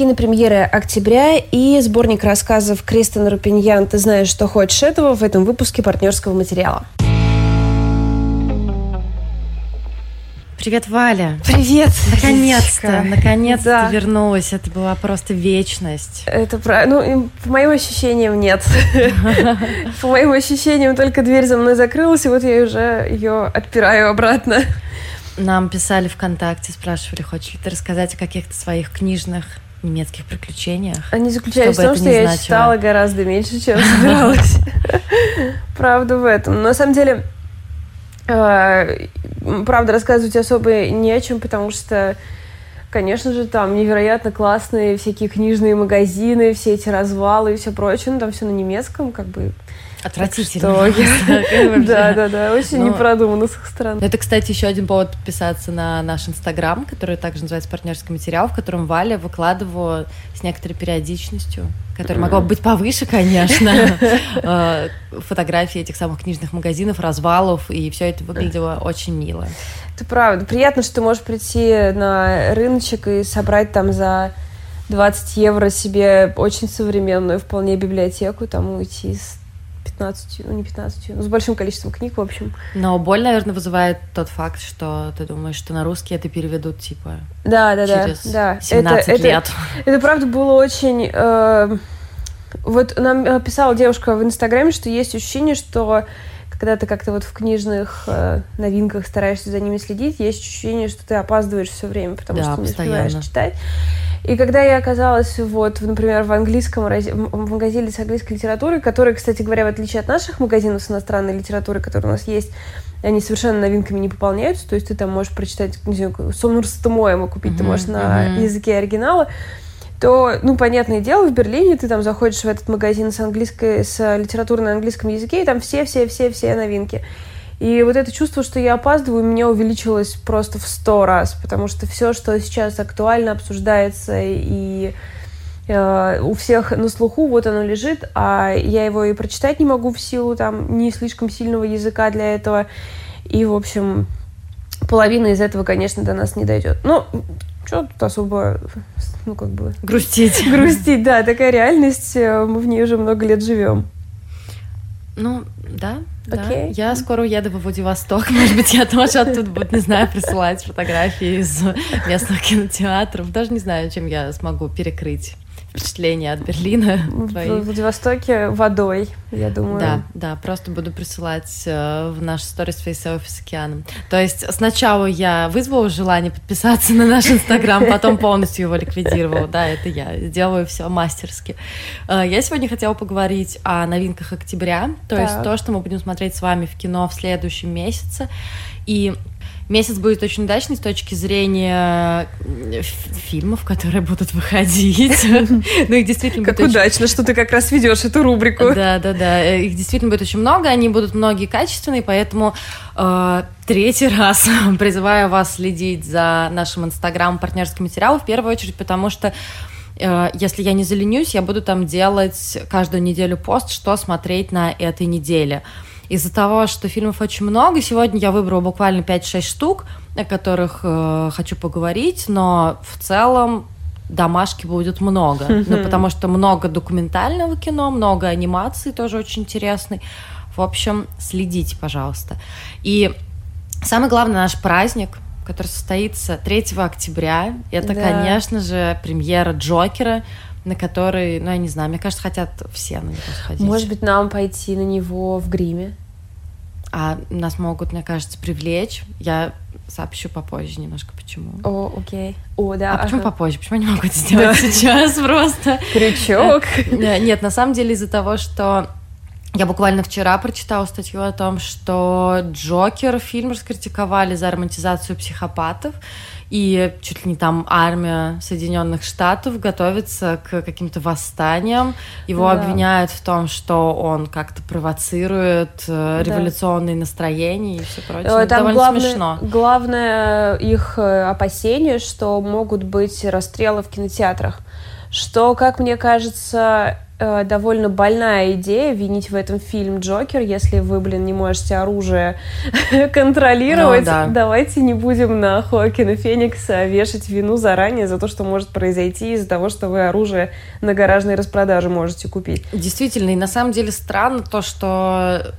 кинопремьеры октября и сборник рассказов Кристен Рупиньян «Ты знаешь, что хочешь этого» в этом выпуске партнерского материала. Привет, Валя. Привет. Наконец-то, наконец-то да. ты вернулась. Это была просто вечность. Это правда. Ну, по моим ощущениям, нет. По моим ощущениям, только дверь за мной закрылась, и вот я уже ее отпираю обратно. Нам писали ВКонтакте, спрашивали, хочешь ли ты рассказать о каких-то своих книжных немецких приключениях. Они заключались в том, что я значило. читала гораздо меньше, чем собиралась. Правда в этом. На самом деле, э, правда, рассказывать особо не о чем, потому что, конечно же, там невероятно классные всякие книжные магазины, все эти развалы и все прочее, ну, там все на немецком, как бы Отвратительно. Да, да, да, очень Но... непродуманно с их стороны. Это, кстати, еще один повод подписаться на наш Инстаграм, который также называется «Партнерский материал», в котором Валя выкладываю с некоторой периодичностью, которая могла быть повыше, конечно, э, фотографии этих самых книжных магазинов, развалов, и все это выглядело очень мило. Это правда. Приятно, что ты можешь прийти на рыночек и собрать там за 20 евро себе очень современную вполне библиотеку, там уйти с 15, ну не 15, но с большим количеством книг, в общем. Но боль, наверное, вызывает тот факт, что ты думаешь, что на русский это переведут, типа, да, да, через да, да. 17 это, лет. Это, это, правда было очень... Э, вот нам писала девушка в Инстаграме, что есть ощущение, что когда ты как-то вот в книжных э, новинках стараешься за ними следить, есть ощущение, что ты опаздываешь все время, потому да, что постоянно. не успеваешь читать. И когда я оказалась, вот, например, в английском в магазине с английской литературой, который, кстати говоря, в отличие от наших магазинов с иностранной литературой, которые у нас есть, они совершенно новинками не пополняются, то есть ты там можешь прочитать, не знаю, Сомнур Стамоема купить, mm-hmm, ты можешь на mm-hmm. языке оригинала, то, ну, понятное дело, в Берлине ты там заходишь в этот магазин с английской, с литературой на английском языке, и там все-все-все-все новинки. И вот это чувство, что я опаздываю, у меня увеличилось просто в сто раз, потому что все, что сейчас актуально обсуждается и э, у всех на слуху, вот оно лежит, а я его и прочитать не могу в силу там не слишком сильного языка для этого. И, в общем, половина из этого, конечно, до нас не дойдет. Ну, что тут особо, ну, как бы... Грустить. Грустить, да, такая реальность, э, мы в ней уже много лет живем. Ну, да, да. Okay. Я скоро уеду во Владивосток. Может быть, я тоже оттуда буду, не знаю, присылать фотографии из местных кинотеатров. Даже не знаю, чем я смогу перекрыть впечатления от Берлина. Твои. В Владивостоке водой, я думаю. Да, да, просто буду присылать э, в наш сторис фейселфи с океаном. То есть сначала я вызвала желание подписаться на наш инстаграм, потом полностью его ликвидировала. Да, это я. Делаю все мастерски. Э, я сегодня хотела поговорить о новинках октября, то так. есть то, что мы будем смотреть с вами в кино в следующем месяце. И месяц будет очень удачный с точки зрения э, фильмов, которые будут выходить. Ну, их действительно Как удачно, что ты как раз ведешь эту рубрику. Да, да, да. Э, их действительно будет очень много, они будут многие качественные, поэтому э, третий раз призываю вас следить за нашим инстаграм партнерским материалом, в первую очередь, потому что если я не заленюсь, я буду там делать каждую неделю пост, что смотреть на этой неделе из-за того, что фильмов очень много, сегодня я выбрала буквально 5-6 штук, о которых э, хочу поговорить, но в целом домашки будет много. Ну, потому что много документального кино, много анимации тоже очень интересной. В общем, следите, пожалуйста. И самый главный наш праздник, который состоится 3 октября, это, да. конечно же, премьера Джокера на который, ну, я не знаю, мне кажется, хотят все на него сходить. Может быть, нам пойти на него в гриме? А нас могут, мне кажется, привлечь. Я сообщу попозже немножко, почему. О, окей. О, да. А ага. почему попозже? Почему они могут сделать сейчас просто? Крючок. Э, нет, на самом деле из-за того, что я буквально вчера прочитала статью о том, что Джокер фильм раскритиковали за романтизацию психопатов, и чуть ли не там армия Соединенных Штатов готовится к каким-то восстаниям. Его да. обвиняют в том, что он как-то провоцирует э, революционные да. настроения и все прочее. Там Это довольно главное, смешно. Главное их э, опасение, что могут быть расстрелы в кинотеатрах что, как мне кажется, э, довольно больная идея винить в этом фильм Джокер, если вы, блин, не можете оружие контролировать. Ну, да. Давайте не будем на Хоакина Феникса вешать вину заранее за то, что может произойти из-за того, что вы оружие на гаражной распродаже можете купить. Действительно, и на самом деле странно то, что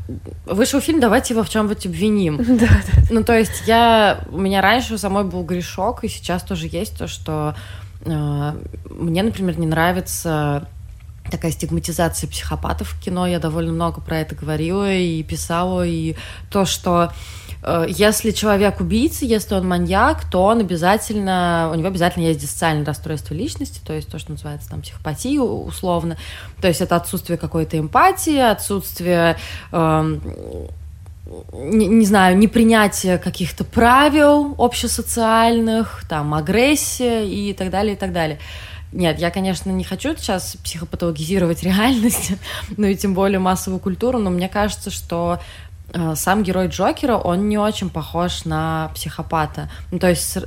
вышел фильм, давайте его в чем-нибудь обвиним. Да, да. Ну, то есть я... У меня раньше у самой был грешок, и сейчас тоже есть то, что мне, например, не нравится такая стигматизация психопатов в кино. Я довольно много про это говорила и писала. И то, что э, если человек убийца, если он маньяк, то он обязательно, у него обязательно есть диссоциальное расстройство личности, то есть то, что называется там психопатия условно. То есть это отсутствие какой-то эмпатии, отсутствие э, не, не знаю, непринятие каких-то правил общесоциальных, там, агрессия и так далее, и так далее. Нет, я, конечно, не хочу сейчас психопатологизировать реальность, ну и тем более массовую культуру, но мне кажется, что э, сам герой Джокера, он не очень похож на психопата. Ну, то есть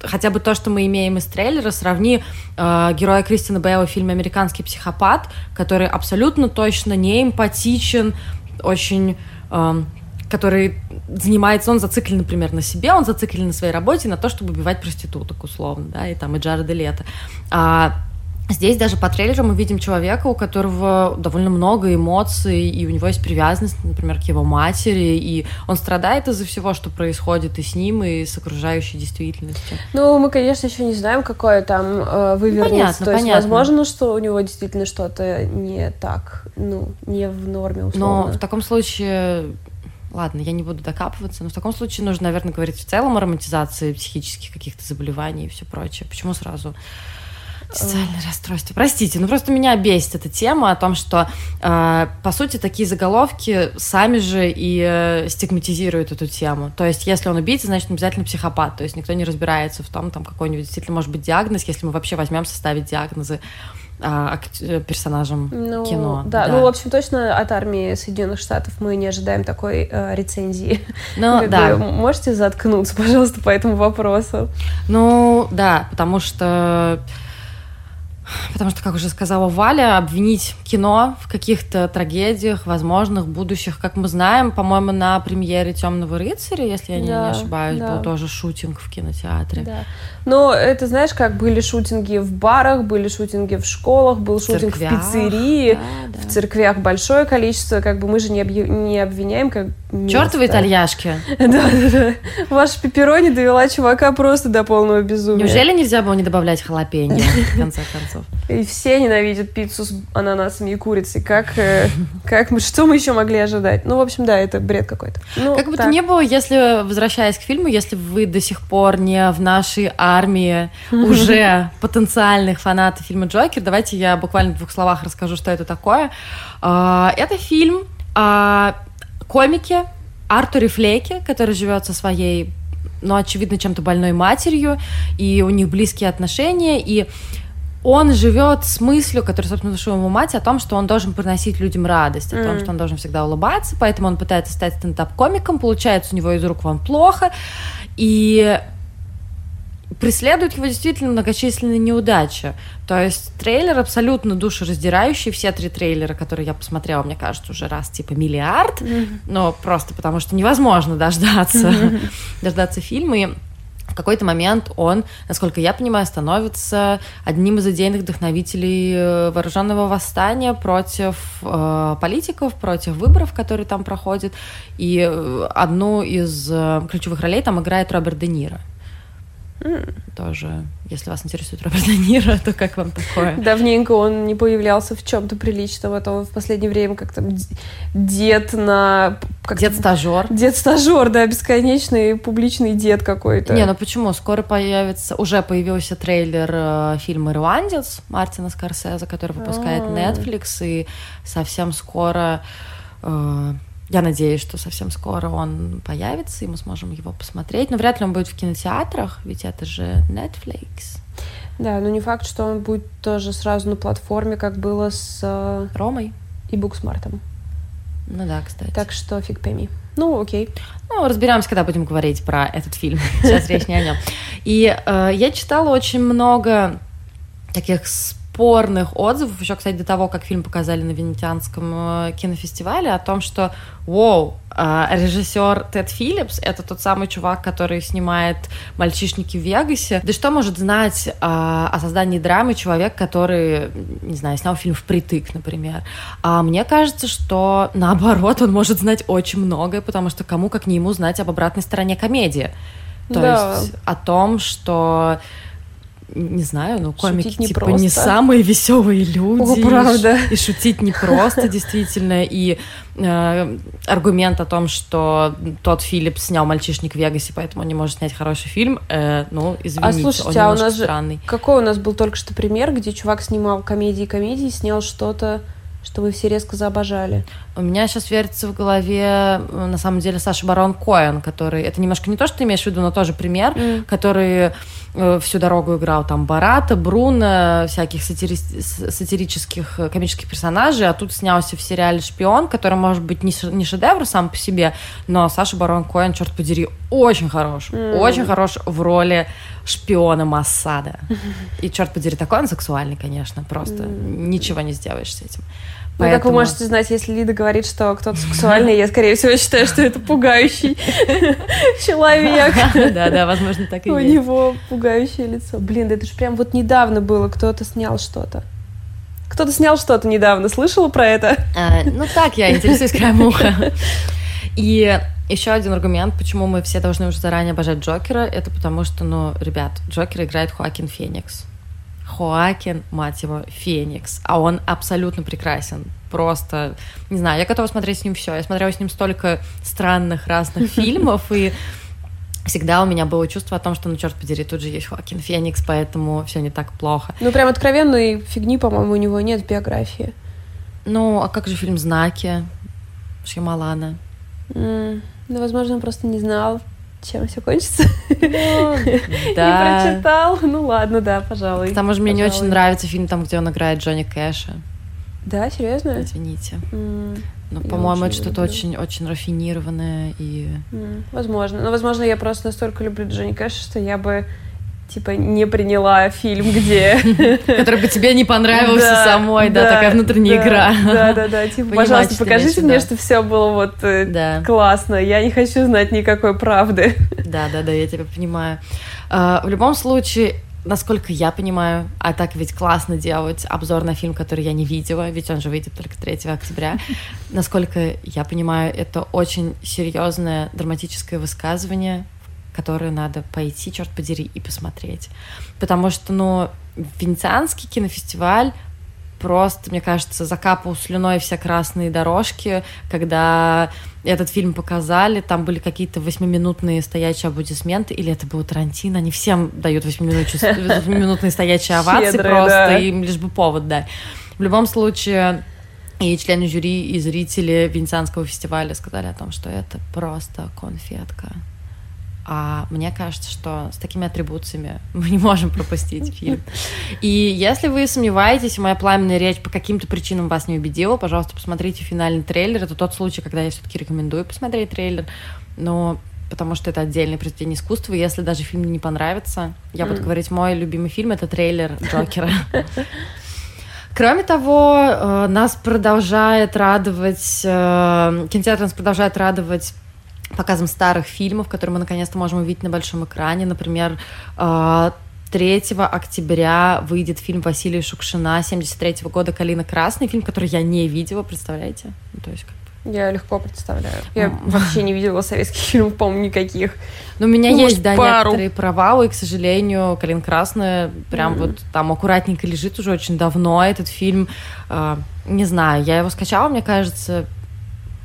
хотя бы то, что мы имеем из трейлера, сравни э, героя Кристина Бейла в фильме «Американский психопат», который абсолютно точно не эмпатичен, очень... Который занимается, он зациклен, например, на себе, он зациклен на своей работе, на то, чтобы убивать проституток, условно, да, и там, и Джареда Лето. А Здесь даже по трейлеру мы видим человека, у которого довольно много эмоций, и у него есть привязанность, например, к его матери, и он страдает из-за всего, что происходит и с ним, и с окружающей действительностью. Ну, мы, конечно, еще не знаем, какое там э, вывернется. Понятно, То есть, понятно. возможно, что у него действительно что-то не так, ну, не в норме, условно. Но в таком случае Ладно, я не буду докапываться, но в таком случае нужно, наверное, говорить в целом о романтизации психических каких-то заболеваний и все прочее. Почему сразу Социальное расстройство. Простите, ну просто меня бесит эта тема о том, что, э, по сути, такие заголовки сами же и э, стигматизируют эту тему. То есть, если он убийца, значит, он обязательно психопат. То есть, никто не разбирается в том, там, какой-нибудь действительно может быть диагноз, если мы вообще возьмем составить диагнозы а, э, персонажем ну, кино. Да, да, ну, в общем, точно от армии Соединенных Штатов мы не ожидаем такой э, рецензии. Ну, да. Бы, можете заткнуться, пожалуйста, по этому вопросу? Ну, да, потому что Потому что, как уже сказала Валя, обвинить кино в каких-то трагедиях, возможных, будущих, как мы знаем, по-моему, на премьере Темного рыцаря, если я да, не, ошибаюсь, да. был тоже шутинг в кинотеатре. Да. Но это, знаешь, как были шутинги в барах, были шутинги в школах, был в шутинг церквях, в пиццерии, да, да. в церквях большое количество, как бы мы же не, объ... не обвиняем как Чертовы итальяшки. Да, да, да. Ваша пепперони довела чувака просто до полного безумия. Неужели нельзя было не добавлять халапеньо, в конце концов? И все ненавидят пиццу с ананасами и курицей. Как, э, как мы, что мы еще могли ожидать? Ну, в общем, да, это бред какой-то. Ну, как бы то ни было, если, возвращаясь к фильму, если вы до сих пор не в нашей армии уже потенциальных фанатов фильма «Джокер», давайте я буквально в двух словах расскажу, что это такое. А, это фильм комике Артуре Флейке, который живет со своей, ну, очевидно, чем-то больной матерью, и у них близкие отношения, и он живет с мыслью, которую, собственно, внушила ему мать, о том, что он должен приносить людям радость, о mm. том, что он должен всегда улыбаться, поэтому он пытается стать стендап-комиком, получается у него из рук вам плохо, и преследуют его действительно многочисленные неудачи. То есть трейлер абсолютно душераздирающий. Все три трейлера, которые я посмотрела, мне кажется, уже раз типа миллиард. Mm-hmm. Но просто потому что невозможно дождаться, mm-hmm. дождаться фильма. И в какой-то момент он, насколько я понимаю, становится одним из идейных вдохновителей э, вооруженного восстания против э, политиков, против выборов, которые там проходят. И э, одну из э, ключевых ролей там играет Роберт Де Ниро. Mm. Тоже, если вас интересует Роберт Де Ниро, то как вам такое? Давненько он не появлялся в чем-то приличном, а то в последнее время как там дед на... Как дед-стажер. Дед-стажер, да, бесконечный публичный дед какой-то. Не, ну почему? Скоро появится... Уже появился трейлер э, фильма «Ирландец» Мартина Скорсезе, который выпускает А-а-а. Netflix, и совсем скоро... Э, я надеюсь, что совсем скоро он появится, и мы сможем его посмотреть. Но вряд ли он будет в кинотеатрах, ведь это же Netflix. Да, но не факт, что он будет тоже сразу на платформе, как было с... Э, Ромой? И Буксмартом. Ну да, кстати. Так что фиг пойми. Ну, окей. Ну, разберемся, когда будем говорить про этот фильм. Сейчас речь не о нем. И э, я читала очень много таких спорных отзывов, еще, кстати, до того, как фильм показали на Венецианском э, кинофестивале, о том, что, вау, режиссер Тед Филлипс — это тот самый чувак, который снимает «Мальчишники в Вегасе». Да что может знать а, о создании драмы человек, который, не знаю, снял фильм «Впритык», например? А мне кажется, что наоборот, он может знать очень многое, потому что кому как не ему знать об обратной стороне комедии. То Да. есть о том, что не знаю, ну комики Шутить типа непросто. не самые веселые люди. О, правда. И, шутить непросто, действительно. И э, аргумент о том, что тот Филипп снял «Мальчишник в Вегасе», поэтому он не может снять хороший фильм, э, ну, извините, слушайте, он а у нас же- странный. Какой у нас был только что пример, где чувак снимал комедии комедии, снял что-то, что мы все резко заобожали. У меня сейчас верится в голове, э, на самом деле, Саша Барон Коэн, который... Это немножко не то, что ты имеешь в виду, но тоже пример, М. который э, всю дорогу играл там Барата, Бруно, всяких сатири- сатирических э, комических персонажей, а тут снялся в сериале «Шпион», который, может быть, не ш- не шедевр сам по себе, но Саша Барон Коэн, черт подери, очень хорош. М. Очень хорош в роли шпиона Массада. И, черт подери, такой он сексуальный, конечно, просто ничего не сделаешь с этим. Ну, как вы можете знать, если Лида говорит, что кто-то сексуальный, я, скорее всего, считаю, что это пугающий человек. Да, да, возможно, так и У есть. него пугающее лицо. Блин, да это же прям вот недавно было, кто-то снял что-то. Кто-то снял что-то недавно, слышала про это? А, Ну так, я интересуюсь краем уха. И еще один аргумент, почему мы все должны уже заранее обожать Джокера, это потому что, ну, ребят, Джокера играет Хоакин Феникс. Хоакин, мать его, Феникс. А он абсолютно прекрасен. Просто, не знаю, я готова смотреть с ним все. Я смотрела с ним столько странных разных фильмов, и всегда у меня было чувство о том, что, ну, черт подери, тут же есть Хоакин Феникс, поэтому все не так плохо. Ну, прям откровенной фигни, по-моему, у него нет в биографии. Ну, а как же фильм «Знаки» Шьямалана? М, Ну, возможно, он просто не знал, чем все кончится. Не Да. прочитал. Ну, ладно, да, пожалуй. К тому же мне не очень нравится фильм там, где он играет Джонни Кэша. Да, серьезно? Извините. Но, Я по-моему, это что-то люблю. очень, очень рафинированное и... м, Возможно. Но, возможно, я просто настолько люблю Джонни Кэша, что я бы типа не приняла фильм, где... Который бы тебе не понравился самой, да, такая внутренняя игра. Да, да, да. Типа, пожалуйста, покажите мне, что все было вот э, классно. Я не хочу знать никакой правды. Да, да, да, я тебя понимаю. А, В любом случае, насколько я понимаю, а так ведь классно делать обзор на фильм, который я не видела, ведь он же выйдет только 3 октября. Насколько я понимаю, это очень серьезное драматическое высказывание, которое надо пойти, черт подери, и посмотреть. Потому что, ну, Венецианский кинофестиваль просто, мне кажется, закапал слюной все красные дорожки, когда этот фильм показали, там были какие-то восьмиминутные стоячие аплодисменты, или это был Тарантино, они всем дают восьмиминутные стоячие овации просто, да. им лишь бы повод дать. В любом случае, и члены жюри, и зрители Венецианского фестиваля сказали о том, что это просто конфетка. А мне кажется, что с такими атрибуциями мы не можем пропустить фильм. И если вы сомневаетесь, моя пламенная речь по каким-то причинам вас не убедила, пожалуйста, посмотрите финальный трейлер. Это тот случай, когда я все-таки рекомендую посмотреть трейлер. Но потому что это отдельное произведение искусства. Если даже фильм не понравится, я буду говорить, мой любимый фильм — это трейлер Джокера. Кроме того, э, нас продолжает радовать, э, кинотеатр нас продолжает радовать показом старых фильмов, которые мы наконец-то можем увидеть на большом экране. Например, э, 3 октября выйдет фильм Василия Шукшина 73 года «Калина Красный», фильм, который я не видела, представляете? Ну, то есть, как Я легко представляю. Я вообще не видела советских фильмов, по-моему, никаких. Ну, у меня Ну, есть, может, да, пару. некоторые провалы, и, к сожалению, «Калин Красная» прям Мгм. вот там аккуратненько лежит уже очень давно. Этот фильм, э, не знаю, я его скачала, мне кажется,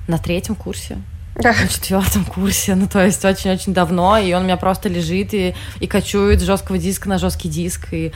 на третьем курсе. На четвертом курсе, ну то есть очень-очень давно, и он у меня просто лежит и, и качует с жесткого диска на жесткий диск, и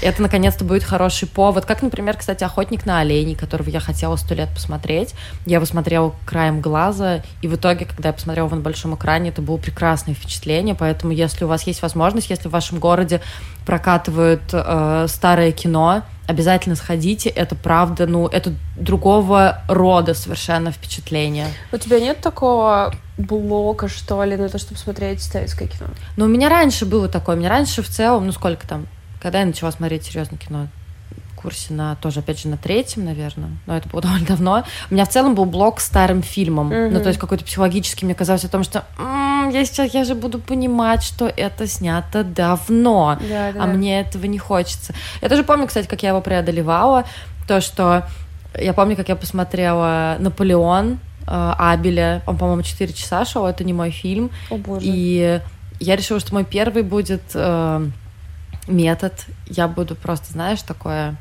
это наконец-то будет хороший повод. Как, например, кстати, «Охотник на оленей», которого я хотела сто лет посмотреть. Я его смотрела краем глаза, и в итоге, когда я посмотрела его на большом экране, это было прекрасное впечатление, поэтому если у вас есть возможность, если в вашем городе прокатывают э, старое кино, обязательно сходите, это правда, ну, это другого рода совершенно впечатление. У тебя нет такого блока, что ли, на то, чтобы смотреть советское кино? Но у меня раньше было такое. У меня раньше в целом, ну сколько там, когда я начала смотреть серьезно кино? курсе на тоже, опять же, на третьем, наверное, но это было довольно давно. У меня в целом был блог с старым фильмом, mm-hmm. ну, то есть какой-то психологический, мне казалось о том, что м-м, я сейчас, я же буду понимать, что это снято давно, да, да. а мне этого не хочется. Я тоже помню, кстати, как я его преодолевала, то, что я помню, как я посмотрела «Наполеон», э, Абеля, он, по-моему, 4 часа шел, это не мой фильм. О, боже. И я решила, что мой первый будет э, метод. Я буду просто, знаешь, такое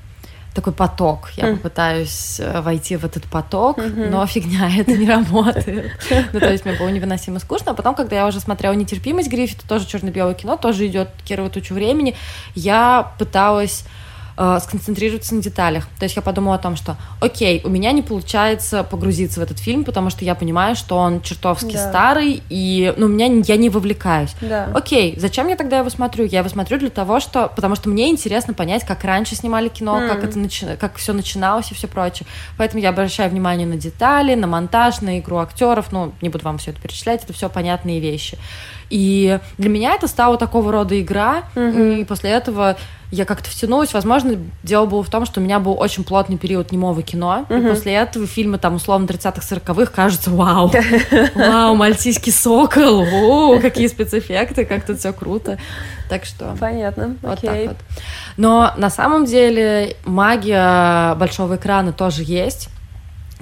такой поток. Я mm. попытаюсь э, войти в этот поток, mm-hmm. но фигня, это не работает. Ну, то есть мне было невыносимо скучно. А потом, когда я уже смотрела «Нетерпимость» Гриффита, тоже черно-белое кино, тоже идет Кирова тучу времени, я пыталась э, сконцентрироваться на деталях. То есть я подумала о том, что, окей, у меня не получается погрузиться в этот фильм, потому что я понимаю, что он чертовски да. старый, и ну, у меня я не вовлекаюсь. Да. Окей, зачем я тогда его смотрю? Я его смотрю для того, что, потому что мне интересно понять, как раньше снимали кино, mm. как это начи... как все начиналось и все прочее. Поэтому я обращаю внимание на детали, на монтаж, на игру актеров. Ну, не буду вам все это перечислять, это все понятные вещи. И для меня это стало такого рода игра, mm-hmm. и после этого я как-то втянулась. Возможно, дело было в том, что у меня был очень плотный период немого кино. Угу. И после этого фильмы там условно 30-х, 40-х кажутся вау. Вау, мальтийский сокол. О, какие спецэффекты, как тут все круто. Так что... Понятно. Вот Окей. так вот. Но на самом деле магия большого экрана тоже есть.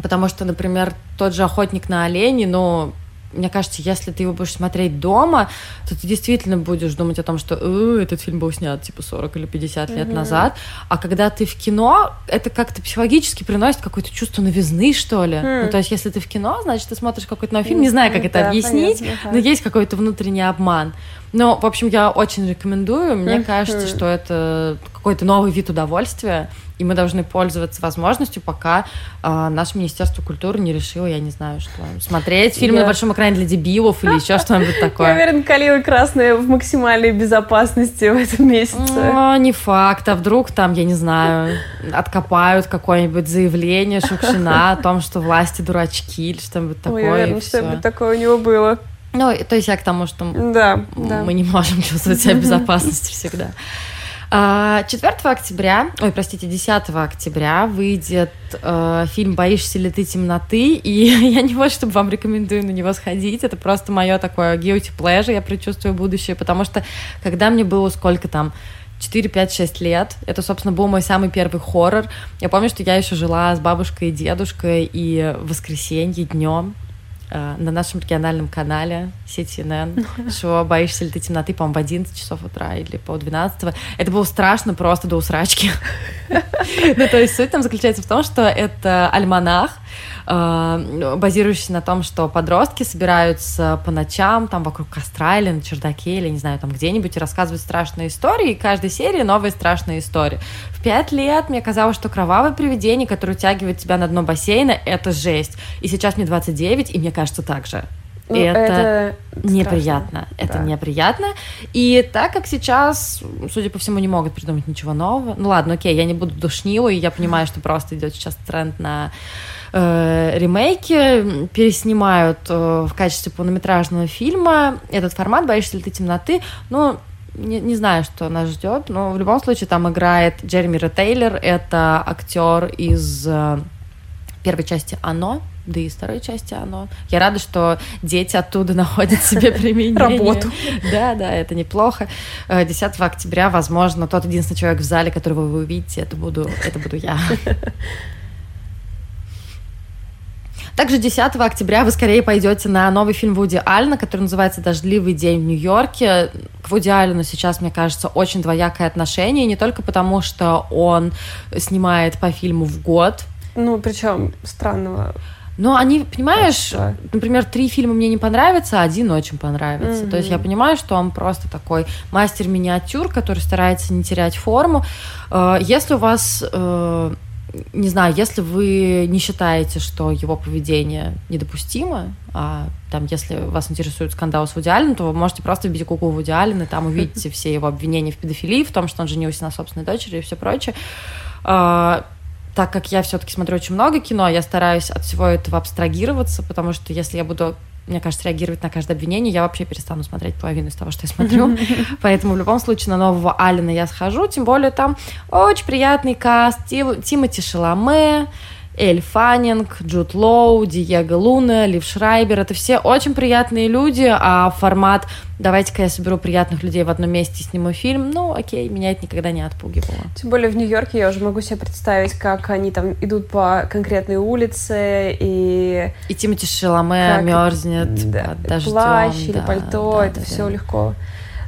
Потому что, например, тот же охотник на оленей, ну, мне кажется, если ты его будешь смотреть дома, то ты действительно будешь думать о том, что э, этот фильм был снят типа 40 или 50 лет mm-hmm. назад. А когда ты в кино, это как-то психологически приносит какое-то чувство новизны, что ли. Mm. Ну, то есть, если ты в кино, значит, ты смотришь какой-то новый фильм, не знаю, как это да, объяснить, понятно, но есть какой-то внутренний обман. Но, в общем, я очень рекомендую. Мне mm-hmm. кажется, что это какой-то новый вид удовольствия и мы должны пользоваться возможностью, пока э, наше Министерство культуры не решило, я не знаю, что смотреть фильмы я... на большом экране для дебилов или еще что-нибудь такое. Я уверена, Калина Красная в максимальной безопасности в этом месяце. Ну, не факт, а вдруг там, я не знаю, откопают какое-нибудь заявление Шукшина о том, что власти дурачки или что-нибудь такое. Ой, уверена, что-нибудь такое у него было. Ну, то есть я к тому, что да, мы да. не можем чувствовать себя в безопасности всегда. 4 а, октября, ой, простите, 10 октября выйдет э, фильм «Боишься ли ты темноты?» И я не вот, чтобы вам рекомендую на него сходить, это просто мое такое guilty pleasure, я предчувствую будущее, потому что когда мне было сколько там, 4, 5, 6 лет. Это, собственно, был мой самый первый хоррор. Я помню, что я еще жила с бабушкой и дедушкой, и в воскресенье днем на нашем региональном канале НН что «Боишься ли ты темноты», по-моему, в 11 часов утра или по 12. Это было страшно просто до усрачки. Ну, то есть суть там заключается в том, что это альманах, э, базирующийся на том, что подростки собираются по ночам там вокруг костра или на чердаке, или, не знаю, там где-нибудь и рассказывают страшные истории, и каждой серии новая страшная история. В пять лет мне казалось, что кровавое привидение, которое утягивает тебя на дно бассейна, это жесть. И сейчас мне 29, и мне кажется так же. Ну, это, это неприятно. Это да. неприятно. И так как сейчас, судя по всему, не могут придумать ничего нового. Ну ладно, окей, я не буду душнилой, я понимаю, что просто идет сейчас тренд на э, ремейки, переснимают э, в качестве полнометражного фильма этот формат «Боишься ли ты темноты?» Ну, не, не знаю, что нас ждет, но в любом случае там играет Джереми Тейлор, это актер из э, первой части «Оно», да и второй части оно. Я рада, что дети оттуда находят себе применение. Работу. Да, да, это неплохо. 10 э, октября, возможно, тот единственный человек в зале, которого вы увидите, это буду, это буду я. Также 10 октября вы скорее пойдете на новый фильм Вуди Аллена, который называется «Дождливый день в Нью-Йорке». К Вуди Аллену сейчас, мне кажется, очень двоякое отношение, не только потому, что он снимает по фильму в год. Ну, причем странного но они, понимаешь, Качество. например, три фильма мне не понравятся, а один очень понравится. Mm-hmm. То есть я понимаю, что он просто такой мастер миниатюр, который старается не терять форму. Э, если у вас э, не знаю, если вы не считаете, что его поведение недопустимо, а там, если вас интересует скандал с Вуди Алленом, то вы можете просто вбить Google Вуди Аллен, и там увидите все его обвинения в педофилии, в том, что он женился на собственной дочери и все прочее. А, так как я все-таки смотрю очень много кино, я стараюсь от всего этого абстрагироваться, потому что если я буду мне кажется, реагировать на каждое обвинение, я вообще перестану смотреть половину из того, что я смотрю. Поэтому в любом случае на нового Алина я схожу, тем более там очень приятный каст, Тимати Шаломе, Эль Фаннинг, Джуд Лоу, Диего Луна, Лив Шрайбер. Это все очень приятные люди, а формат «давайте-ка я соберу приятных людей в одном месте и сниму фильм», ну, окей, меня это никогда не отпугивало. Тем более в Нью-Йорке я уже могу себе представить, как они там идут по конкретной улице и... И Тимати Шаломе как... мерзнет да, под дождем. Плащ или да, пальто, да, это да, все да. легко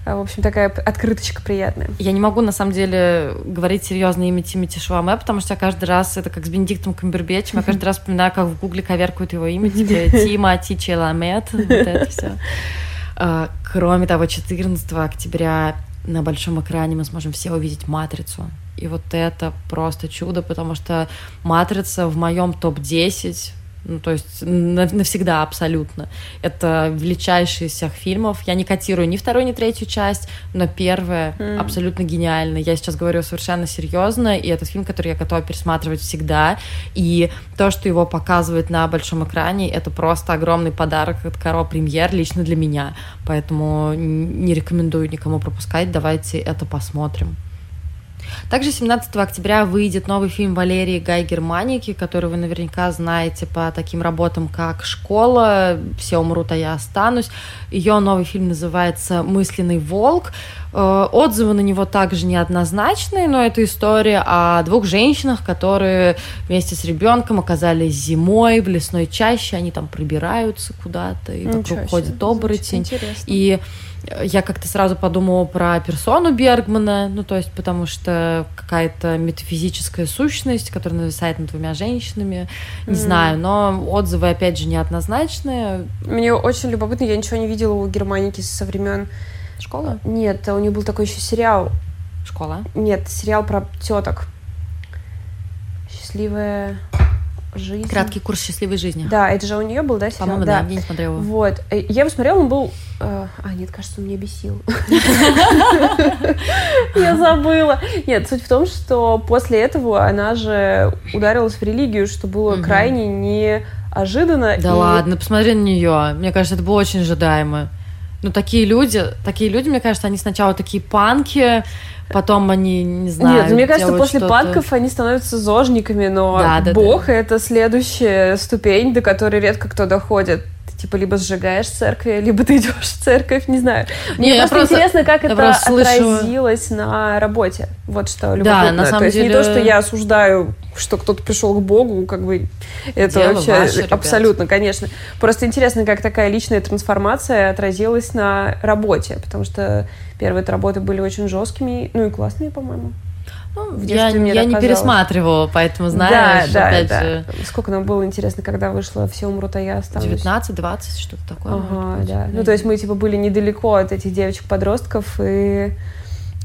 в общем, такая открыточка приятная. Я не могу, на самом деле, говорить серьезно имя Тимати Шуаме, потому что я каждый раз, это как с Бенедиктом Камбербэтчем, я каждый раз вспоминаю, как в гугле коверкуют его имя, типа Тима Тичи Ламет, вот это все. А, кроме того, 14 октября на большом экране мы сможем все увидеть «Матрицу». И вот это просто чудо, потому что «Матрица» в моем топ-10 ну, то есть навсегда абсолютно. Это величайший из всех фильмов. Я не котирую ни вторую, ни третью часть, но первая mm. абсолютно гениальна. Я сейчас говорю совершенно серьезно, и этот фильм, который я готова пересматривать всегда. И то, что его показывают на большом экране, это просто огромный подарок от Каро Премьер лично для меня. Поэтому не рекомендую никому пропускать. Давайте это посмотрим. Также 17 октября выйдет новый фильм Валерии Гай Германики, который вы наверняка знаете по таким работам, как «Школа», «Все умрут, а я останусь». Ее новый фильм называется «Мысленный волк». Э, отзывы на него также неоднозначные, но это история о двух женщинах, которые вместе с ребенком оказались зимой в лесной чаще, они там пробираются куда-то, и вокруг ходит оборотень. И я как-то сразу подумала про персону Бергмана, ну, то есть потому что какая-то метафизическая сущность, которая нависает над двумя женщинами, не mm. знаю, но отзывы, опять же, неоднозначные. Мне очень любопытно, я ничего не видела у Германики со времен школы. Нет, у нее был такой еще сериал. Школа? Нет, сериал про теток. Счастливая жизнь. Краткий курс счастливой жизни. Да, это же у нее был, да, сериал? По-моему, да, я не смотрела. Вот. Э, я его смотрела, он был... Э, а, нет, кажется, он меня бесил. Я забыла. Нет, суть в том, что после этого она же ударилась в религию, что было крайне неожиданно. Да ладно, посмотри на нее. Мне кажется, это было очень ожидаемо. Ну, такие люди, такие люди, мне кажется, они сначала такие панки, потом они, не знаю, Нет, мне кажется, после панков они становятся зожниками, но да, да, Бог да. — это следующая ступень, до которой редко кто доходит типа либо сжигаешь церкви, либо ты идешь в церковь, не знаю. Мне не, просто, просто интересно, как это отразилось слышу... на работе. Вот что любопытно. Да, на самом то есть деле... не то, что я осуждаю, что кто-то пришел к Богу, как бы это Дело вообще ваше, абсолютно, конечно. Просто интересно, как такая личная трансформация отразилась на работе, потому что первые работы были очень жесткими, ну и классные, по-моему. Ну, я я не пересматривала, поэтому знаешь, да, опять да, же... Сколько нам было интересно, когда вышло «Все умрут, а я останусь». 19-20, что-то такое. Ага, да. Ну, то есть мы, типа, были недалеко от этих девочек-подростков, и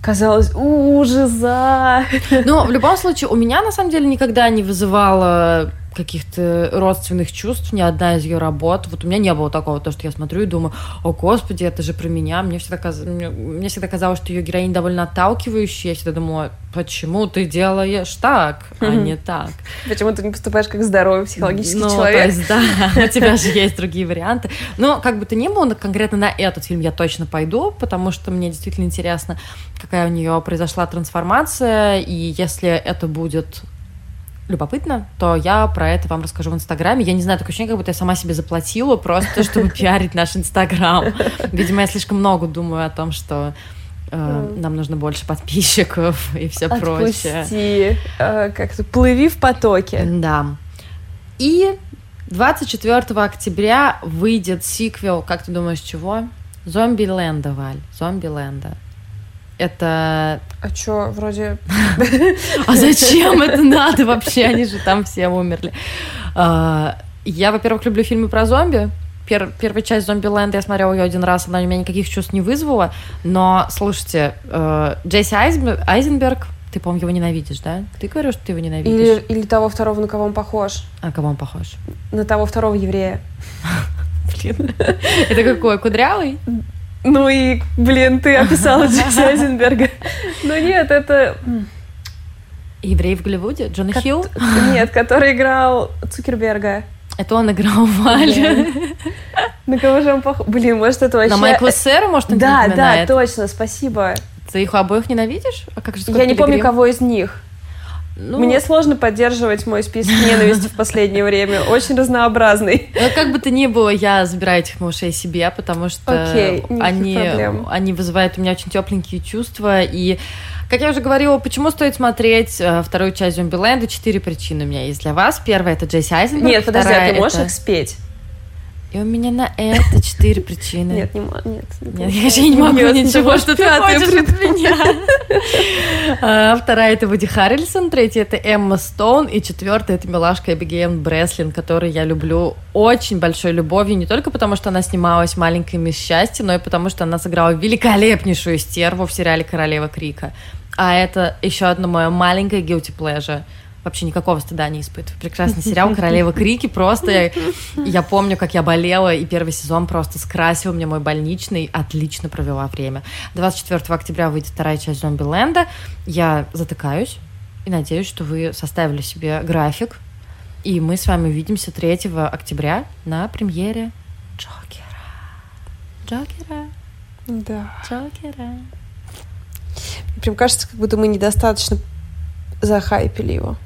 казалось, ужаса. Ну, в любом случае, у меня, на самом деле, никогда не вызывало каких-то родственных чувств ни одна из ее работ. Вот у меня не было такого, то, что я смотрю и думаю, о, господи, это же про меня. Мне всегда, каз... мне, мне всегда казалось, что ее героиня довольно отталкивающая. Я всегда думала, почему ты делаешь так, а не так? Почему ты не поступаешь как здоровый психологический ну, человек? То есть, да, у тебя же есть другие варианты. Но как бы то ни было, конкретно на этот фильм я точно пойду, потому что мне действительно интересно, какая у нее произошла трансформация, и если это будет любопытно, то я про это вам расскажу в Инстаграме. Я не знаю, такое ощущение, как будто я сама себе заплатила просто, чтобы пиарить наш Инстаграм. Видимо, я слишком много думаю о том, что э, нам нужно больше подписчиков и все прочее. Э, как-то плыви в потоке. Да. И 24 октября выйдет сиквел, как ты думаешь, чего? Зомби Ленда, Валь. Зомби Ленда. Это... А чё, вроде... А зачем это надо вообще? Они же там все умерли. А, я, во-первых, люблю фильмы про зомби. Пер, первая часть «Зомби Ленд» я смотрела ее один раз, она у меня никаких чувств не вызвала. Но, слушайте, э, Джесси Айзенберг, ты, по-моему, его ненавидишь, да? Ты говоришь, что ты его ненавидишь? Или, или того второго, на кого он похож. А кого он похож? На того второго еврея. Блин. Это какой? Кудрявый? Ну и, блин, ты описала Джесси Айзенберга. Ну нет, это... Еврей в Голливуде? Джона Ко- Хилл? Нет, который играл Цукерберга. Это он играл Валю. На кого же он похож? Блин, может, это вообще... На Майкла Сера, может, он Да, да, точно, спасибо. Ты их обоих ненавидишь? А как же Я не помню, кого из них. Ну, Мне сложно поддерживать мой список ненависти в последнее время. Очень разнообразный. Ну, как бы то ни было, я забираю этих малышей себе, потому что Окей, они, вызывают у меня очень тепленькие чувства. И, как я уже говорила, почему стоит смотреть э, вторую часть Зомбиленда? Четыре причины у меня есть для вас. Первая — это Джесси Айзенберг. Нет, подожди, а ты можешь это- их спеть? И у меня на это четыре причины. Нет, не мо- нет. Нет, я же не могу ничего, что ты хочешь от меня. А, Вторая это Вуди Харрельсон, третья это Эмма Стоун, и четвертая это милашка Эбигейл Бреслин, которую я люблю очень большой любовью, не только потому, что она снималась «Маленькой мисс Счастье», но и потому, что она сыграла великолепнейшую стерву в сериале «Королева Крика». А это еще одно мое маленькое guilty pleasure. Вообще никакого стыда не испытываю. Прекрасный сериал «Королева Крики». Просто я, я помню, как я болела, и первый сезон просто скрасил мне мой больничный. Отлично провела время. 24 октября выйдет вторая часть «Зомбиленда». Я затыкаюсь и надеюсь, что вы составили себе график. И мы с вами увидимся 3 октября на премьере Джокера. Джокера. Да. Джокера. Прям кажется, как будто мы недостаточно захайпили его.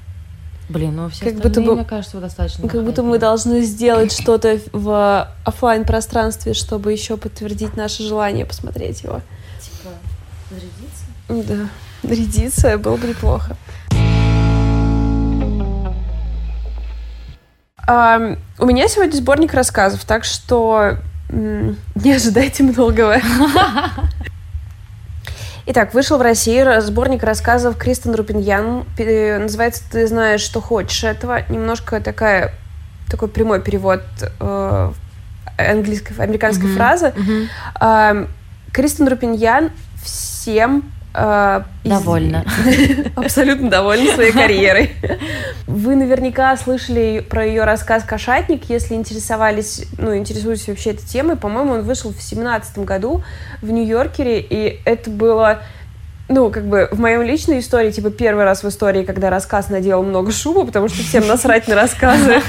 Блин, ну все Как будто бы- мне кажется, вы достаточно Как будто мы должны сделать что-то в оффлайн пространстве, чтобы еще подтвердить наше желание посмотреть его. Типа, зарядиться? Да. Рядиться было бы неплохо. Ам, у меня сегодня сборник рассказов, так что не ожидайте многого. Итак, вышел в России сборник рассказов Кристен Рупиньян. Называется «Ты знаешь, что хочешь этого». Немножко такая, такой прямой перевод э, английской, американской Мгм. фразы. Мгм. Ам, Кристен Рупиньян всем из- Довольна. Абсолютно довольна своей карьерой. Вы наверняка слышали про ее рассказ «Кошатник», если интересовались, ну, интересуетесь вообще этой темой. По-моему, он вышел в семнадцатом году в Нью-Йоркере, и это было ну, как бы в моем личной истории, типа, первый раз в истории, когда рассказ наделал много шума, потому что всем насрать на рассказы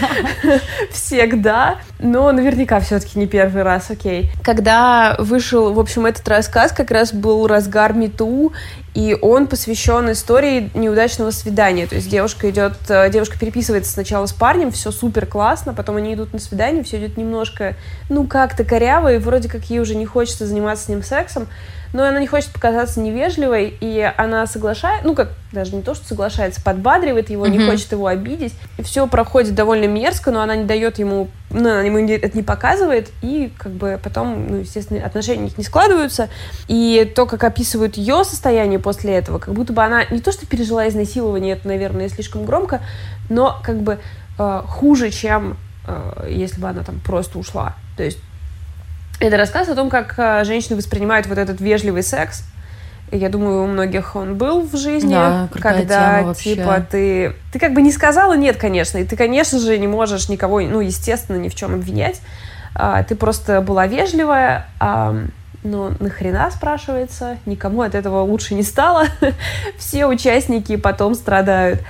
всегда, но наверняка все-таки не первый раз, окей. Когда вышел, в общем, этот рассказ, как раз был разгар Мету, и он посвящен истории неудачного свидания. То есть девушка идет, э, девушка переписывается сначала с парнем, все супер классно, потом они идут на свидание, все идет немножко, ну, как-то коряво, и вроде как ей уже не хочется заниматься с ним сексом, но она не хочет показаться невежливой, и она соглашается, ну, как даже не то, что соглашается, подбадривает его, не Мгм. хочет его обидеть. И все проходит довольно мерзко, но она не дает ему, ну, она ему не- это не показывает, и как бы потом, ну, естественно, отношения у них не складываются. И то, как описывают ее состояние после этого, как будто бы она не то, что пережила изнасилование, это, наверное, слишком громко, но как бы э, хуже, чем э, если бы она там просто ушла. То есть это рассказ о том, как э, женщины воспринимают вот этот вежливый секс. Я думаю, у многих он был в жизни, Да, когда тема вообще. типа ты ты как бы не сказала нет, конечно, и ты, конечно же, не можешь никого, ну естественно, ни в чем обвинять. А, ты просто была вежливая, а, но нахрена спрашивается, никому от этого лучше не стало, все участники потом страдают.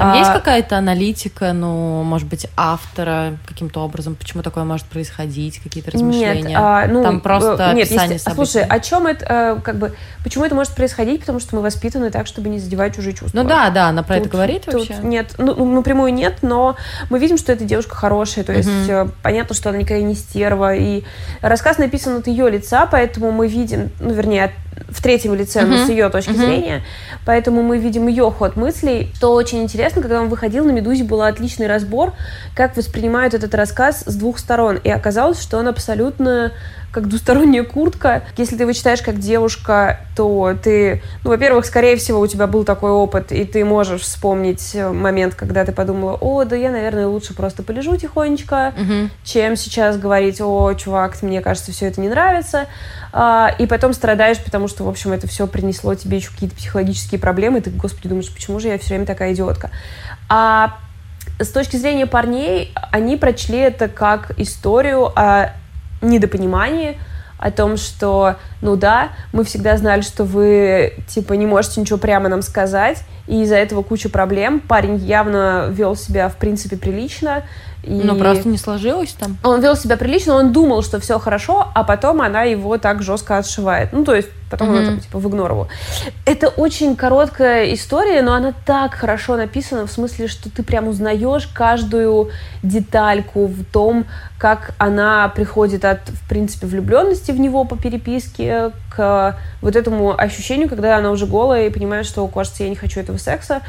Там А, есть какая-то аналитика, ну, может быть, автора каким-то образом, почему такое может происходить, какие-то размышления? Нет, а, ну, Там просто э, нет, описание если- а, Слушай, о чем это, э, как бы, почему это может происходить? Потому что мы воспитаны так, чтобы не задевать чужие чувства. Ну да, да, она про это Тут- говорит тут вообще. Нет, ну, ну, напрямую нет, но мы видим, что эта девушка хорошая, то есть э, понятно, что она никакая не стерва, и рассказ написан от ее лица, поэтому мы видим, ну, вернее, в третьем лице, но Мгм. с ее точки Мгм. зрения, поэтому мы видим ее ход мыслей. Что очень интересно, когда он выходил, на «Медузе» был отличный разбор, как воспринимают этот рассказ с двух сторон, и оказалось, что он абсолютно как двусторонняя куртка. Если ты его читаешь как девушка, то ты, ну, во-первых, скорее всего, у тебя был такой опыт, и ты можешь вспомнить э, момент, когда ты подумала, о, да я, наверное, лучше просто полежу тихонечко, Мгм. чем сейчас говорить, о, чувак, мне кажется, все это не нравится. А, и потом страдаешь, потому что, в общем, это все принесло тебе еще какие-то психологические проблемы, и ты, господи, думаешь, почему же я все время такая идиотка. А с точки зрения парней, они прочли это как историю о недопонимании, о том, что, ну да, мы всегда знали, что вы, типа, не можете ничего прямо нам сказать, и из-за этого куча проблем. Парень явно вел себя, в принципе, прилично, и... Ну, просто не сложилось там. Он вел себя прилично, он думал, что все хорошо, а потом она его так жестко отшивает. Ну, то есть потом mm-hmm. типа в игнор его. Это очень короткая история, но она так хорошо написана, в смысле, что ты прям узнаешь каждую детальку в том, как она приходит от, в принципе, влюбленности в него по переписке к вот этому ощущению, когда она уже голая и понимает, что, кажется, я не хочу этого секса.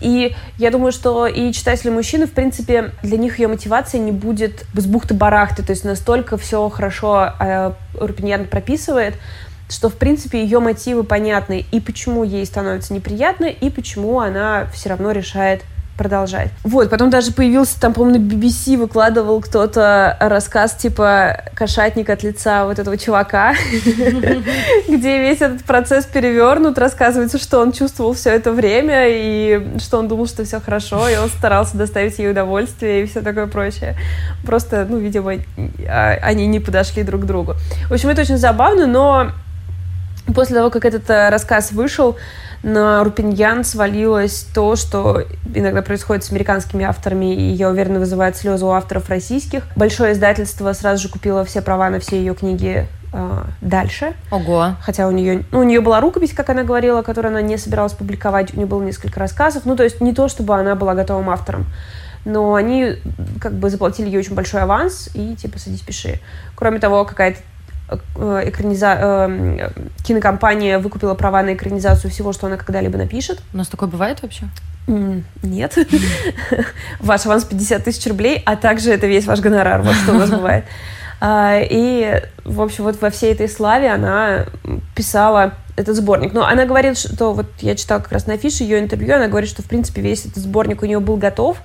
И я думаю, что и читатели мужчины, в принципе, для них ее мотивация не будет с бухты-барахты, то есть настолько все хорошо э, Рупиньян прописывает, что, в принципе, ее мотивы понятны, и почему ей становится неприятно, и почему она все равно решает продолжать. Вот, потом даже появился, там, по-моему, на BBC выкладывал кто-то рассказ, типа, кошатник от лица вот этого чувака, где весь этот процесс перевернут, рассказывается, что он чувствовал все это время, и что он думал, что все хорошо, и он старался доставить ей удовольствие и все такое прочее. Просто, ну, видимо, а, они не подошли друг к другу. В общем, это очень забавно, но после того, как этот э, рассказ вышел, на Рупиньян свалилось то, что иногда происходит с американскими авторами, и, я уверена, вызывает слезы у авторов российских. Большое издательство сразу же купило все права на все ее книги э, дальше. Ого. Хотя у нее, ну, у нее была рукопись, как она говорила, которую она не собиралась публиковать. У нее было несколько рассказов. Ну, то есть не то, чтобы она была готовым автором. Но они как бы заплатили ей очень большой аванс и типа садись, пиши. Кроме того, какая-то экраниза... Э, кинокомпания выкупила права на экранизацию всего, что она когда-либо напишет. У нас такое бывает вообще? Нет. Ваш аванс 50 тысяч рублей, а также это весь ваш гонорар. Вот что у нас бывает. А, и, в общем, вот во всей этой славе она писала этот сборник. Но она говорит, что вот я читала как раз на афише ее интервью, она говорит, что в принципе весь этот сборник у нее был готов.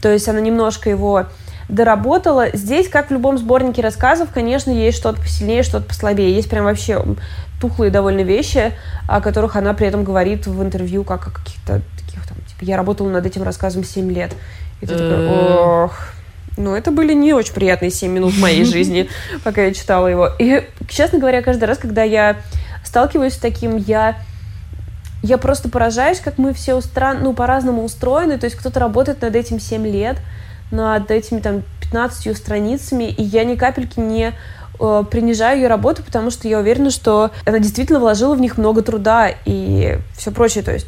То есть она немножко его доработала. Здесь, как в любом сборнике рассказов, конечно, есть что-то посильнее, что-то послабее. Есть прям вообще тухлые довольно вещи, о которых она при этом говорит в интервью, как о каких-то таких там, типа, я работала над этим рассказом 7 лет. И ты такой, э. ох, ну, это были не очень приятные 7 минут в моей жизни, пока я читала его. И, честно говоря, каждый раз, когда я сталкиваюсь с таким, я я просто поражаюсь, как мы все устра... ну, по-разному устроены. То есть кто-то работает над этим 7 лет, над этими там 15 страницами, и я ни капельки не э, принижаю ее работу, потому что я уверена, что она действительно вложила в них много труда и все прочее. То есть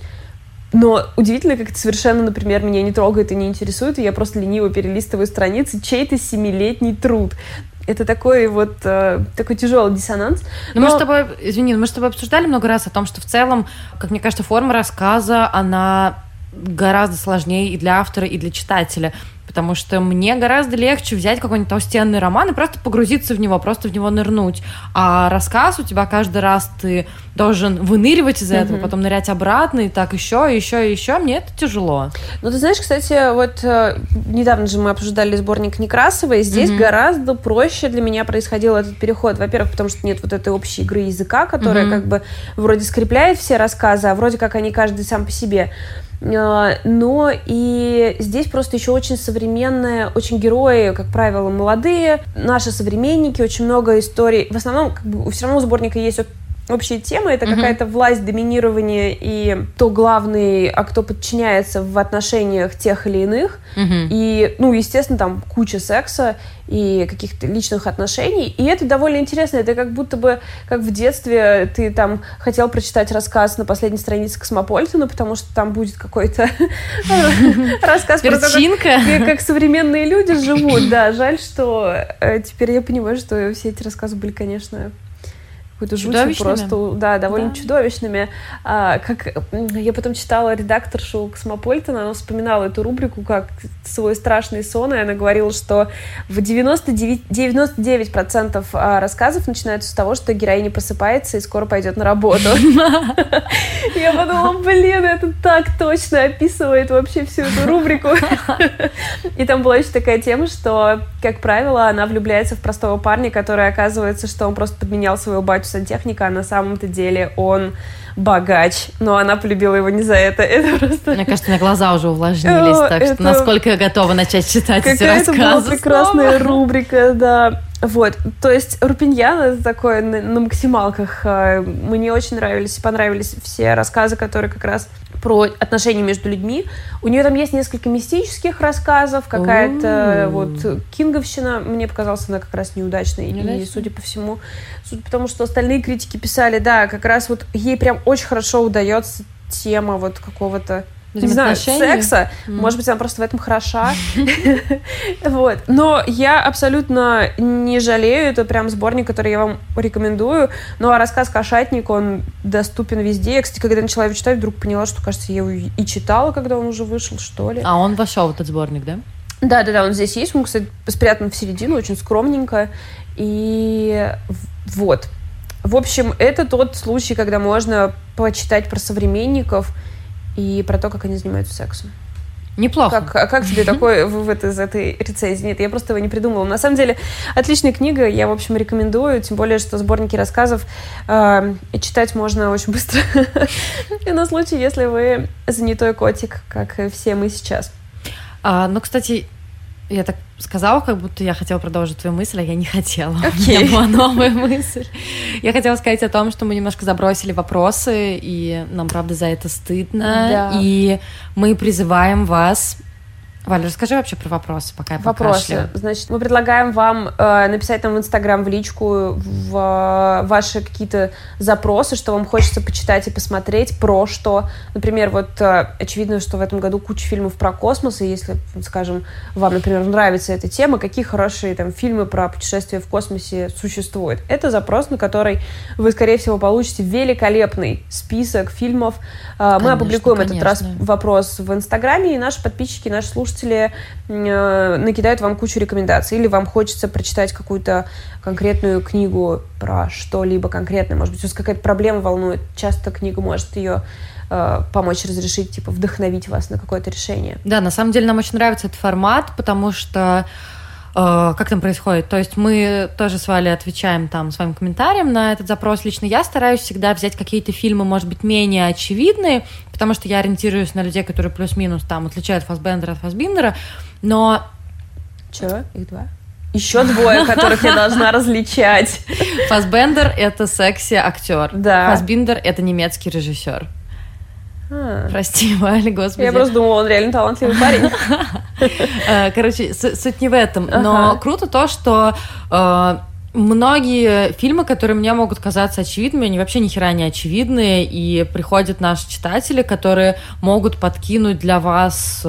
но удивительно, как это совершенно, например, меня не трогает и не интересует, и я просто лениво перелистываю страницы, чей-то семилетний труд. Это такой вот э, такой тяжелый диссонанс. Но, но мы с тобой, извини, мы с тобой обсуждали много раз о том, что в целом, как мне кажется, форма рассказа, она гораздо сложнее и для автора, и для читателя потому что мне гораздо легче взять какой-нибудь толстенный роман и просто погрузиться в него, просто в него нырнуть. А рассказ у тебя каждый раз ты должен выныривать из этого, mm-hmm. потом нырять обратно, и так еще, еще, еще. Мне это тяжело. Ну, ты знаешь, кстати, вот э, недавно же мы обсуждали сборник Некрасовой, здесь mm-hmm. гораздо проще для меня происходил этот переход. Во-первых, потому что нет вот этой общей игры языка, которая mm-hmm. как бы вроде скрепляет все рассказы, а вроде как они каждый сам по себе. А, но и здесь просто еще очень современные, очень герои, как правило, молодые, наши современники, очень много историй. В основном, как бы, все равно у сборника есть общая тема, это mm-hmm. какая-то власть, доминирование и кто главный, а кто подчиняется в отношениях тех или иных. Mm-hmm. И, ну, естественно, там куча секса и каких-то личных отношений. И это довольно интересно. Это как будто бы, как в детстве ты там хотел прочитать рассказ на последней странице Космополитена, потому что там будет какой-то рассказ про то, как современные люди живут. Да, жаль, что э, теперь я понимаю, что все эти рассказы были, конечно, какой-то жутью просто, да, довольно да. чудовищными. А, как я потом читала редакторшу Космополитена, она вспоминала эту рубрику как свой страшный сон, и она говорила, что в 99%, 99% а, рассказов начинаются с того, что героиня просыпается и скоро пойдет на работу. Я подумала, блин, это так точно описывает вообще всю эту рубрику. И там была еще такая тема, что, как правило, она влюбляется в простого парня, который оказывается, что он просто подменял своего батю сантехника, а на самом-то деле он богач, но она полюбила его не за это. Это просто... Мне кажется, на глаза уже увлажнились, так это... что насколько я готова начать читать эти рассказы. Была прекрасная снова. рубрика, да. Вот, то есть Рупиньян это такое на, на максималках. А, мне очень нравились, понравились все рассказы, которые как раз про отношения между людьми. У нее там есть несколько мистических рассказов, какая-то вот кинговщина. Мне показалась она как раз неудачной. И, судя по всему, судя по тому, что остальные критики писали, да, как раз вот ей прям очень хорошо удается тема вот какого-то не знаю, секса. Mm. Может быть, она просто в этом хороша. вот. Но я абсолютно не жалею. Это прям сборник, который я вам рекомендую. Ну, а рассказ «Кошатник», он доступен везде. Я, кстати, когда начала его читать, вдруг поняла, что, кажется, я его и читала, когда он уже вышел, что ли. А он вошел в этот сборник, да? Да, да, да, он здесь есть. Он, кстати, спрятан в середину, очень скромненько. И вот. В общем, это тот случай, когда можно почитать про современников – и про то, как они занимаются сексом. Неплохо. Как, а как тебе такой вывод из этой рецензии? Нет, я просто его не придумала. На самом деле, отличная книга, я, в общем, рекомендую, тем более, что сборники рассказов э, читать можно очень быстро. И на случай, если вы занятой котик, как все мы сейчас. А, ну, кстати, я так сказала, как будто я хотела продолжить твою мысль, а я не хотела. Okay. У меня была новая мысль. Я хотела сказать о том, что мы немножко забросили вопросы, и нам, правда, за это стыдно. Да. И мы призываем вас Валя, расскажи вообще про вопросы, пока я Вопросы. Покашляю. Значит, мы предлагаем вам э, написать нам в Инстаграм в личку в, э, ваши какие-то запросы, что вам хочется почитать и посмотреть, про что. Например, вот э, очевидно, что в этом году куча фильмов про космос, и если, скажем, вам, например, нравится эта тема, какие хорошие там фильмы про путешествия в космосе существуют. Это запрос, на который вы, скорее всего, получите великолепный список фильмов. Э, мы опубликуем конечно. этот раз вопрос в Инстаграме, и наши подписчики, наши слушатели слушатели э, накидают вам кучу рекомендаций, или вам хочется прочитать какую-то конкретную книгу про что-либо конкретное, может быть, у вас какая-то проблема волнует, часто книга может ее э, помочь разрешить, типа вдохновить вас на какое-то решение. Да, на самом деле нам очень нравится этот формат, потому что как там происходит? То есть мы тоже с Валей отвечаем там своим комментарием на этот запрос. Лично я стараюсь всегда взять какие-то фильмы, может быть, менее очевидные, потому что я ориентируюсь на людей, которые плюс-минус там отличают Фасбендера от Фасбиндера, но... Чего? Их два? Еще двое, которых я должна различать. Фасбендер — это секси-актер. Да. Фасбиндер — это немецкий режиссер. А. Прости, Валя, господи. Я просто думала, он реально талантливый парень. Э, короче, суть не в этом. Но круто то, что э, многие фильмы, которые мне могут казаться очевидными, они вообще ни хера не очевидные, и приходят наши читатели, которые могут подкинуть для вас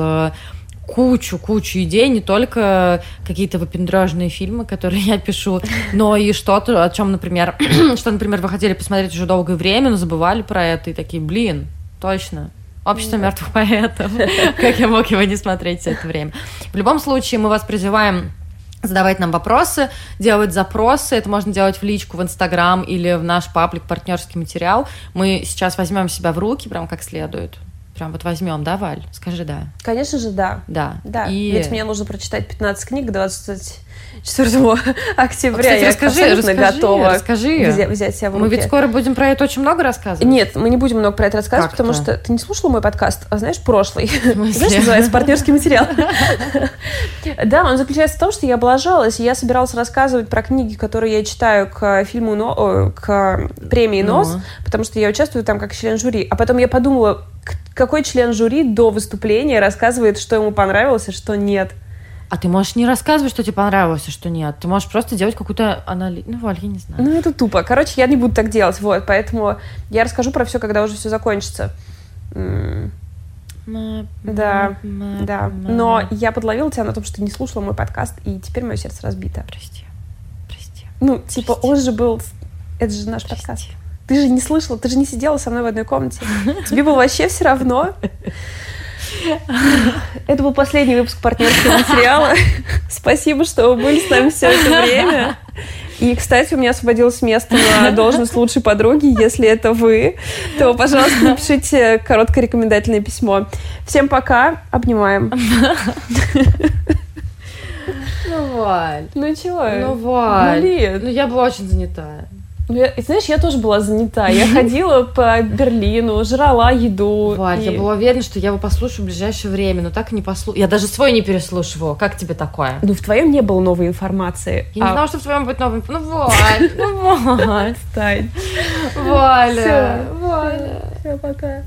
кучу-кучу э, идей, не только какие-то выпендрежные фильмы, которые я пишу, но и что-то, о чем, например, что, например, вы хотели посмотреть уже долгое время, но забывали про это и такие, блин, Точно. Общество да. мертвых поэтов. Как я мог его не смотреть все это время. В любом случае, мы вас призываем задавать нам вопросы, делать запросы. Это можно делать в личку в Инстаграм или в наш паблик «Партнерский материал». Мы сейчас возьмем себя в руки прям как следует. Прям вот возьмем, да, Валь? Скажи «да». Конечно же, да. Да. Да, и... ведь мне нужно прочитать 15 книг, 20 4 октября. Кстати, я расскажи, расскажи, готова расскажи. Взять, взять себя в руки. Мы ведь скоро будем про это очень много рассказывать. Нет, мы не будем много про это рассказывать, как потому что ты не слушала мой подкаст, а знаешь, прошлый. Знаешь, называется партнерский материал. Да, он заключается в том, что я облажалась, я собиралась рассказывать про книги, которые я читаю к фильму, к премии НОС, потому что я участвую там как член жюри. А потом я подумала, какой член жюри до выступления рассказывает, что ему понравилось, а что нет. А ты можешь не рассказывать, что тебе понравилось, а что нет. Ты можешь просто делать какую-то анализ. Ну, Валь, я не знаю. Ну, это тупо. Короче, я не буду так делать. Вот, поэтому я расскажу про все, когда уже все закончится. Да, да. Но я подловила тебя на том, что ты не слушала мой подкаст, и теперь мое сердце разбито. Прости. Прости. Ну, типа, он же был... Это же наш подкаст. Ты же не слышала, ты же не сидела со мной в одной комнате. Тебе было вообще все равно. Это был последний выпуск партнерского материала. Спасибо, что вы были с нами все это время. И, кстати, у меня освободилось место на должность лучшей подруги. Если это вы, то, пожалуйста, напишите короткое рекомендательное письмо. Всем пока. Обнимаем. Ну, Валь. Ну, чего? Ну, Валь. Блин. Ну, я была очень занятая. Ну, я, знаешь, я тоже была занята. Я ходила по Берлину, жрала еду. Валь, и... я была уверена, что я его послушаю в ближайшее время, но так и не послушаю. Я даже свой не переслушивала. Как тебе такое? Ну, в твоем не было новой информации. Я а... не знала, что в твоем будет информации. Ну, Валь, ну, Валь. Отстань. Валя. Все, Валя. Все, пока.